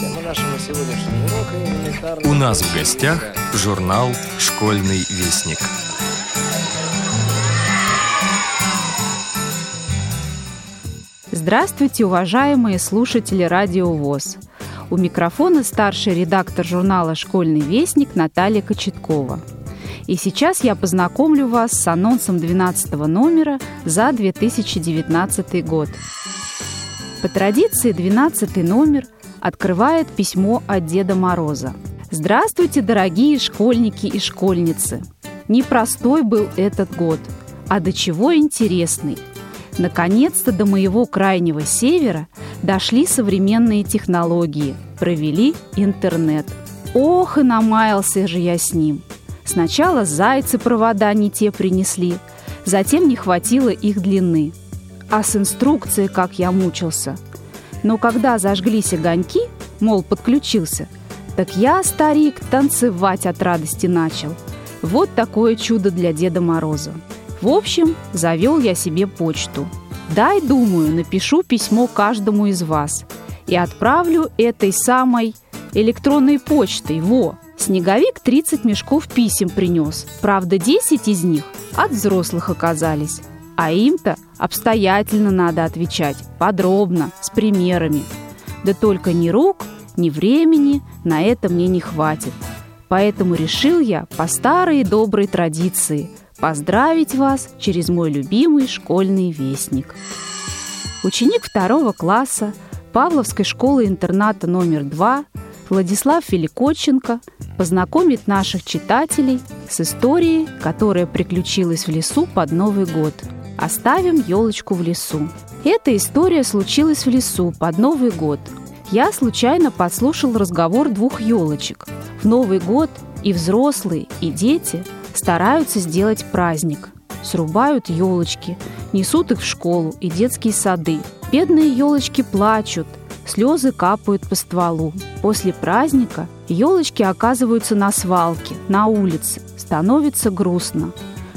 Тема нашего сегодняшнего урока элементарная... У нас в гостях журнал «Школьный вестник». Здравствуйте, уважаемые слушатели Радио ВОЗ. У микрофона старший редактор журнала «Школьный вестник» Наталья Кочеткова. И сейчас я познакомлю вас с анонсом 12 номера за 2019 год. По традиции 12 номер открывает письмо от Деда Мороза. Здравствуйте, дорогие школьники и школьницы! Непростой был этот год, а до чего интересный. Наконец-то до моего крайнего севера дошли современные технологии, провели интернет. Ох, и намаялся же я с ним. Сначала зайцы провода не те принесли, затем не хватило их длины – а с инструкцией как я мучился. Но когда зажглись огоньки, мол, подключился, так я, старик, танцевать от радости начал. Вот такое чудо для Деда Мороза. В общем, завел я себе почту. Дай, думаю, напишу письмо каждому из вас и отправлю этой самой электронной почтой. Во! Снеговик 30 мешков писем принес. Правда, 10 из них от взрослых оказались. А им-то обстоятельно надо отвечать, подробно, с примерами. Да только ни рук, ни времени на это мне не хватит. Поэтому решил я по старой доброй традиции поздравить вас через мой любимый школьный вестник. Ученик второго класса Павловской школы-интерната номер два Владислав Великоченко познакомит наших читателей с историей, которая приключилась в лесу под Новый год – Оставим елочку в лесу. Эта история случилась в лесу под Новый год. Я случайно подслушал разговор двух елочек. В Новый год и взрослые, и дети стараются сделать праздник. Срубают елочки, несут их в школу и детские сады. Бедные елочки плачут, слезы капают по стволу. После праздника елочки оказываются на свалке, на улице. Становится грустно.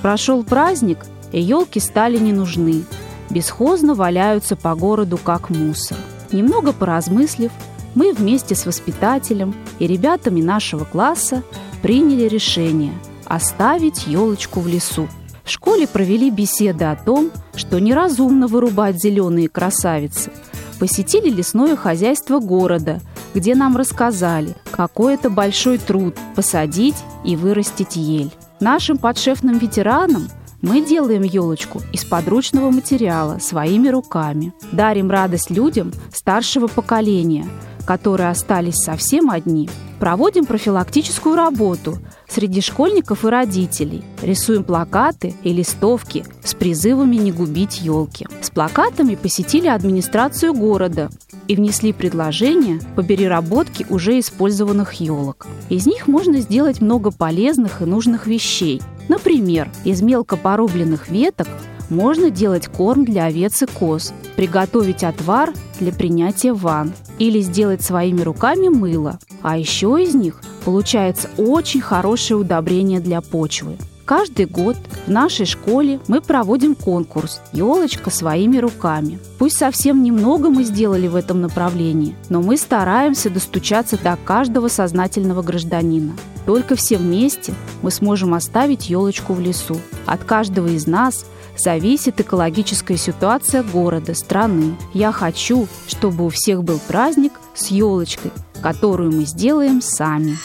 Прошел праздник, елки стали не нужны, бесхозно валяются по городу как мусор. Немного поразмыслив, мы вместе с воспитателем и ребятами нашего класса приняли решение оставить елочку в лесу. В школе провели беседы о том, что неразумно вырубать зеленые красавицы. Посетили лесное хозяйство города, где нам рассказали, какой это большой труд посадить и вырастить ель. Нашим подшефным ветеранам мы делаем елочку из подручного материала своими руками. Дарим радость людям старшего поколения, которые остались совсем одни. Проводим профилактическую работу среди школьников и родителей. Рисуем плакаты и листовки с призывами не губить елки. С плакатами посетили администрацию города и внесли предложение по переработке уже использованных елок. Из них можно сделать много полезных и нужных вещей – Например, из мелко порубленных веток можно делать корм для овец и коз, приготовить отвар для принятия ванн или сделать своими руками мыло. А еще из них получается очень хорошее удобрение для почвы. Каждый год в нашей школе мы проводим конкурс «Елочка своими руками». Пусть совсем немного мы сделали в этом направлении, но мы стараемся достучаться до каждого сознательного гражданина. Только все вместе мы сможем оставить елочку в лесу. От каждого из нас зависит экологическая ситуация города, страны. Я хочу, чтобы у всех был праздник с елочкой, которую мы сделаем сами.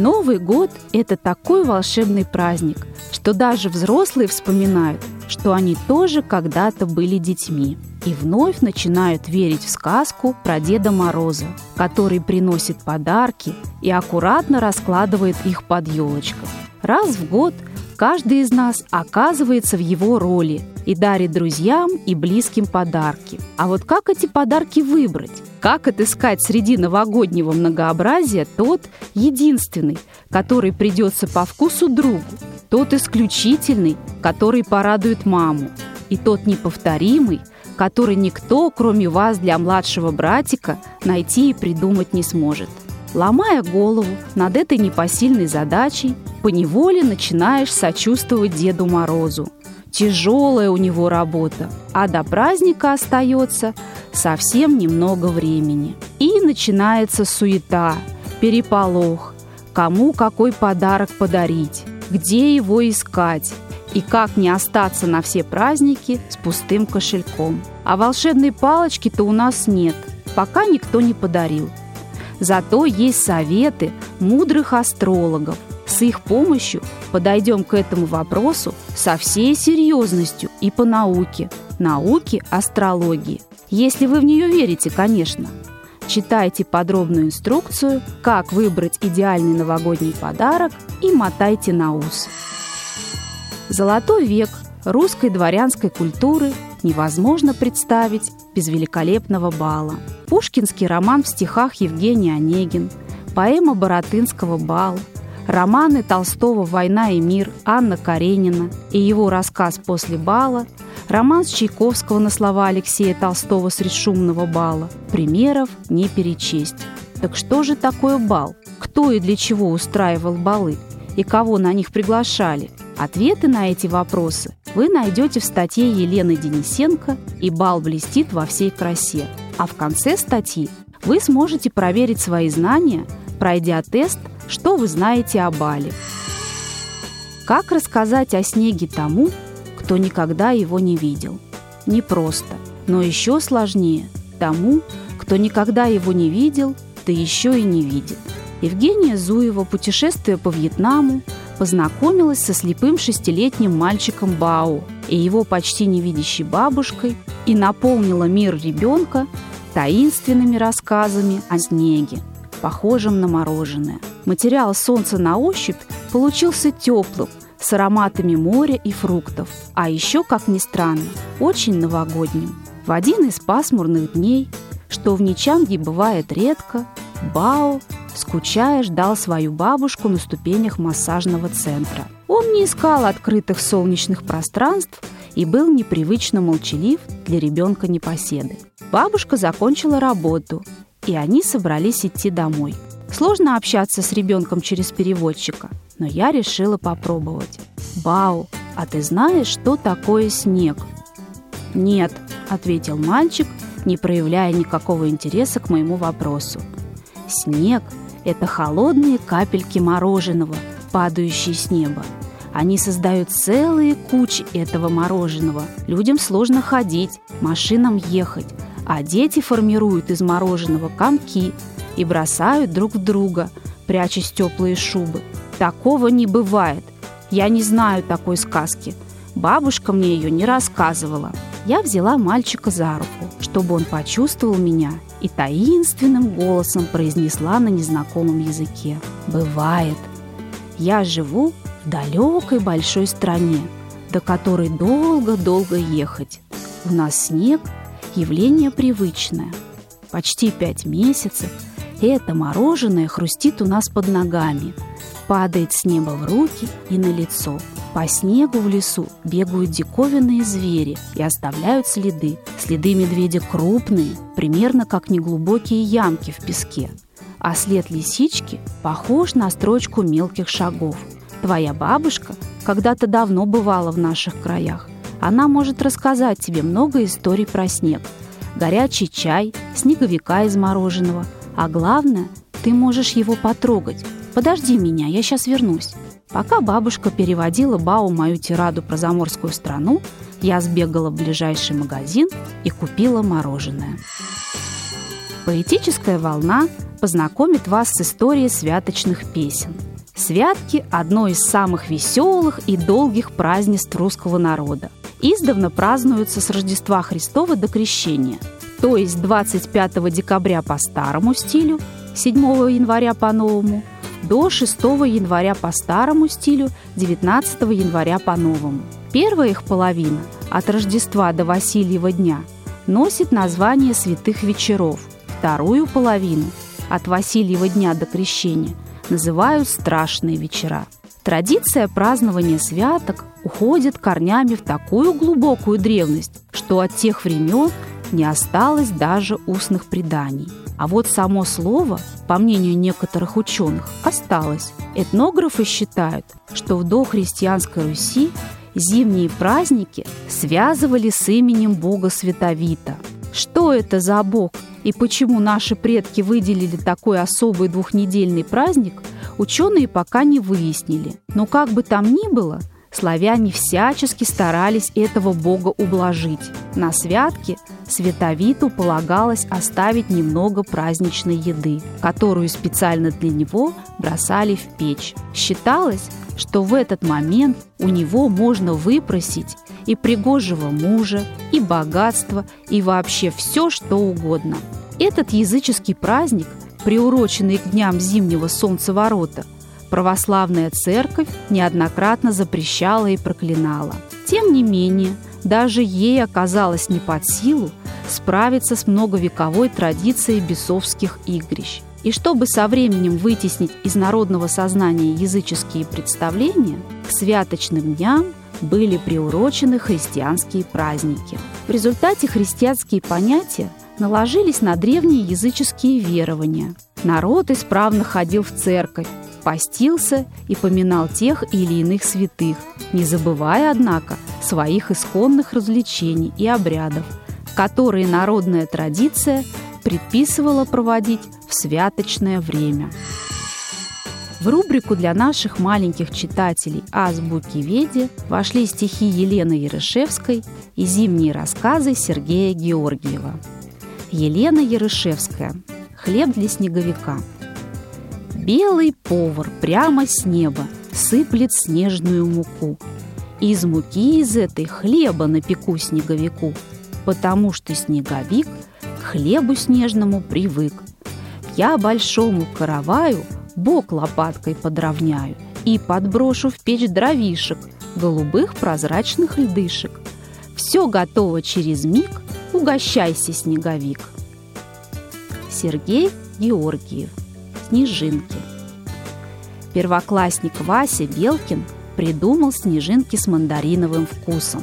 Новый год – это такой волшебный праздник, что даже взрослые вспоминают, что они тоже когда-то были детьми и вновь начинают верить в сказку про Деда Мороза, который приносит подарки и аккуратно раскладывает их под елочкой. Раз в год каждый из нас оказывается в его роли и дарит друзьям и близким подарки. А вот как эти подарки выбрать? Как отыскать среди новогоднего многообразия тот единственный, который придется по вкусу другу, тот исключительный, который порадует маму, и тот неповторимый, который никто, кроме вас, для младшего братика найти и придумать не сможет. Ломая голову над этой непосильной задачей, поневоле начинаешь сочувствовать Деду Морозу. Тяжелая у него работа, а до праздника остается совсем немного времени. И начинается суета, переполох, кому какой подарок подарить, где его искать и как не остаться на все праздники с пустым кошельком. А волшебной палочки-то у нас нет, пока никто не подарил. Зато есть советы мудрых астрологов. С их помощью подойдем к этому вопросу со всей серьезностью и по науке, науке астрологии. Если вы в нее верите, конечно. Читайте подробную инструкцию, как выбрать идеальный новогодний подарок и мотайте на ус. Золотой век русской дворянской культуры невозможно представить без великолепного бала. Пушкинский роман в стихах Евгений Онегин, поэма Боротынского «Бал», романы Толстого «Война и мир» Анна Каренина и его рассказ «После бала», роман с Чайковского на слова Алексея Толстого «Средь шумного бала». Примеров не перечесть. Так что же такое бал? Кто и для чего устраивал балы? И кого на них приглашали? Ответы на эти вопросы вы найдете в статье Елены Денисенко «И бал блестит во всей красе». А в конце статьи вы сможете проверить свои знания, пройдя тест «Что вы знаете о бале?». Как рассказать о снеге тому, кто никогда его не видел? Непросто, но еще сложнее тому, кто никогда его не видел, да еще и не видит. Евгения Зуева, путешествуя по Вьетнаму, познакомилась со слепым шестилетним мальчиком Бао и его почти невидящей бабушкой и наполнила мир ребенка таинственными рассказами о снеге, похожем на мороженое. Материал солнца на ощупь получился теплым, с ароматами моря и фруктов, а еще, как ни странно, очень новогодним. В один из пасмурных дней, что в Ничанге бывает редко, Бао скучая, ждал свою бабушку на ступенях массажного центра. Он не искал открытых солнечных пространств и был непривычно молчалив для ребенка непоседы. Бабушка закончила работу, и они собрались идти домой. Сложно общаться с ребенком через переводчика, но я решила попробовать. «Бау, а ты знаешь, что такое снег?» «Нет», — ответил мальчик, не проявляя никакого интереса к моему вопросу. «Снег это холодные капельки мороженого, падающие с неба. Они создают целые кучи этого мороженого. Людям сложно ходить, машинам ехать, а дети формируют из мороженого комки и бросают друг в друга, прячась теплые шубы. Такого не бывает. Я не знаю такой сказки. Бабушка мне ее не рассказывала. Я взяла мальчика за руку, чтобы он почувствовал меня и таинственным голосом произнесла на незнакомом языке. «Бывает. Я живу в далекой большой стране, до которой долго-долго ехать. У нас снег – явление привычное. Почти пять месяцев это мороженое хрустит у нас под ногами, падает с неба в руки и на лицо – по снегу в лесу бегают диковинные звери и оставляют следы. Следы медведя крупные, примерно как неглубокие ямки в песке. А след лисички похож на строчку мелких шагов. Твоя бабушка когда-то давно бывала в наших краях. Она может рассказать тебе много историй про снег. Горячий чай, снеговика из мороженого. А главное, ты можешь его потрогать. Подожди меня, я сейчас вернусь. Пока бабушка переводила Бау мою тираду про заморскую страну, я сбегала в ближайший магазин и купила мороженое. Поэтическая волна познакомит вас с историей святочных песен. Святки – одно из самых веселых и долгих празднеств русского народа. Издавна празднуются с Рождества Христова до Крещения, то есть 25 декабря по старому стилю, 7 января по новому – до 6 января по старому стилю, 19 января по новому. Первая их половина, от Рождества до Васильева дня, носит название святых вечеров. Вторую половину, от Васильева дня до Крещения, называют страшные вечера. Традиция празднования святок уходит корнями в такую глубокую древность, что от тех времен не осталось даже устных преданий. А вот само слово, по мнению некоторых ученых, осталось. Этнографы считают, что в дохристианской Руси Зимние праздники связывали с именем бога Световита. Что это за бог и почему наши предки выделили такой особый двухнедельный праздник, ученые пока не выяснили. Но как бы там ни было, славяне всячески старались этого бога ублажить. На святке Световиту полагалось оставить немного праздничной еды, которую специально для него бросали в печь. Считалось, что в этот момент у него можно выпросить и пригожего мужа, и богатство, и вообще все, что угодно. Этот языческий праздник, приуроченный к дням зимнего солнцеворота, православная церковь неоднократно запрещала и проклинала. Тем не менее, даже ей оказалось не под силу справиться с многовековой традицией бесовских игрищ. И чтобы со временем вытеснить из народного сознания языческие представления, к святочным дням были приурочены христианские праздники. В результате христианские понятия наложились на древние языческие верования. Народ исправно ходил в церковь, постился и поминал тех или иных святых, не забывая, однако, своих исконных развлечений и обрядов, которые народная традиция предписывала проводить в святочное время. В рубрику для наших маленьких читателей «Азбуки Веди» вошли стихи Елены Ярышевской и зимние рассказы Сергея Георгиева. Елена Ярышевская «Хлеб для снеговика». Белый повар прямо с неба сыплет снежную муку. Из муки из этой хлеба напеку снеговику, потому что снеговик к хлебу снежному привык. Я большому караваю бок лопаткой подровняю и подброшу в печь дровишек, голубых прозрачных льдышек. Все готово через миг, угощайся, снеговик. Сергей Георгиев снежинки. Первоклассник Вася Белкин придумал снежинки с мандариновым вкусом.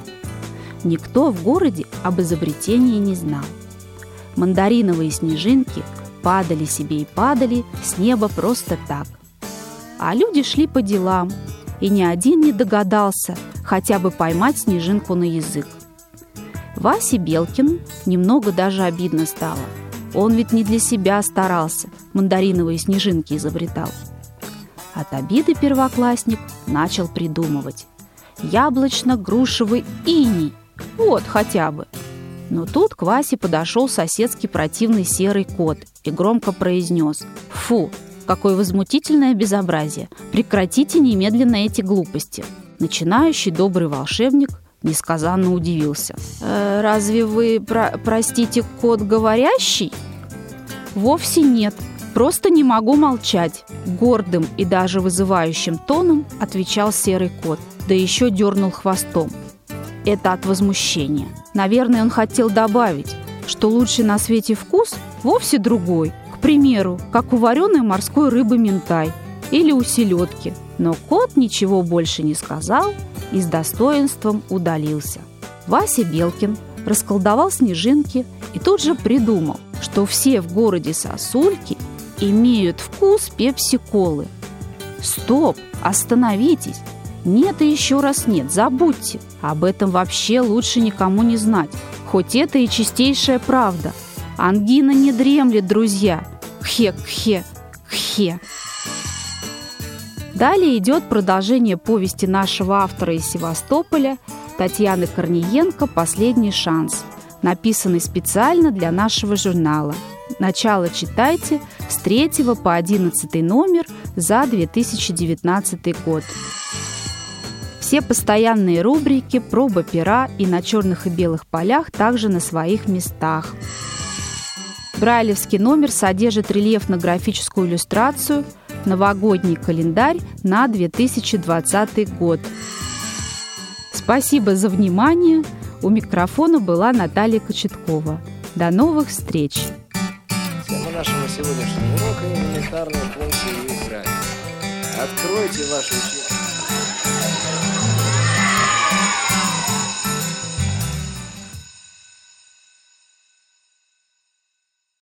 Никто в городе об изобретении не знал. Мандариновые снежинки падали себе и падали с неба просто так. А люди шли по делам, и ни один не догадался хотя бы поймать снежинку на язык. Васе Белкину немного даже обидно стало – он ведь не для себя старался, мандариновые снежинки изобретал. От обиды первоклассник начал придумывать. Яблочно-грушевый иней. Вот хотя бы. Но тут к Васе подошел соседский противный серый кот и громко произнес «Фу, какое возмутительное безобразие! Прекратите немедленно эти глупости!» Начинающий добрый волшебник несказанно удивился. «Э, «Разве вы, про простите, кот говорящий?» «Вовсе нет. Просто не могу молчать», — гордым и даже вызывающим тоном отвечал серый кот, да еще дернул хвостом. Это от возмущения. Наверное, он хотел добавить, что лучший на свете вкус вовсе другой. К примеру, как у вареной морской рыбы ментай или у селедки. Но кот ничего больше не сказал и с достоинством удалился. Вася Белкин расколдовал снежинки и тут же придумал, что все в городе сосульки имеют вкус пепси-колы. Стоп, остановитесь. Нет и еще раз нет, забудьте. Об этом вообще лучше никому не знать. Хоть это и чистейшая правда. Ангина не дремлет, друзья. Хе-хе, хе. Далее идет продолжение повести нашего автора из Севастополя Татьяны Корниенко «Последний шанс», написанный специально для нашего журнала. Начало читайте с 3 по 11 номер за 2019 год. Все постоянные рубрики, проба пера и на черных и белых полях также на своих местах. Брайлевский номер содержит рельефно-графическую иллюстрацию – новогодний календарь на 2020 год. Спасибо за внимание. У микрофона была Наталья Кочеткова. До новых встреч! Тема нашего сегодняшнего урока – элементарные функции игры. Откройте ваши учебники.